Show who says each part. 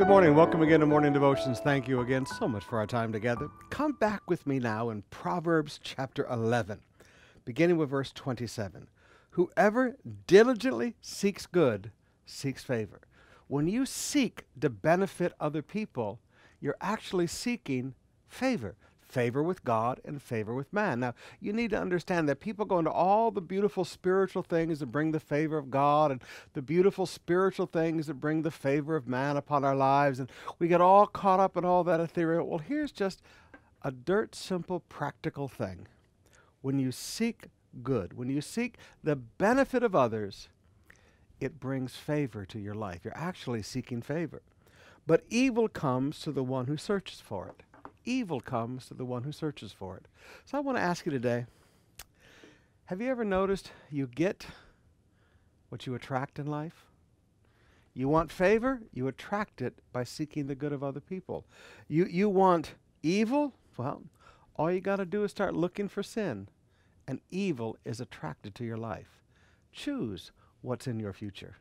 Speaker 1: Good morning. Welcome again to Morning Devotions. Thank you again so much for our time together. Come back with me now in Proverbs chapter 11, beginning with verse 27. Whoever diligently seeks good seeks favor. When you seek to benefit other people, you're actually seeking favor favor with God and favor with man. Now, you need to understand that people go into all the beautiful spiritual things that bring the favor of God and the beautiful spiritual things that bring the favor of man upon our lives, and we get all caught up in all that ethereal. Well, here's just a dirt simple practical thing. When you seek good, when you seek the benefit of others, it brings favor to your life. You're actually seeking favor. But evil comes to the one who searches for it evil comes to the one who searches for it. So I want to ask you today have you ever noticed you get what you attract in life? You want favor, you attract it by seeking the good of other people. You, you want evil, well, all you got to do is start looking for sin, and evil is attracted to your life. Choose what's in your future.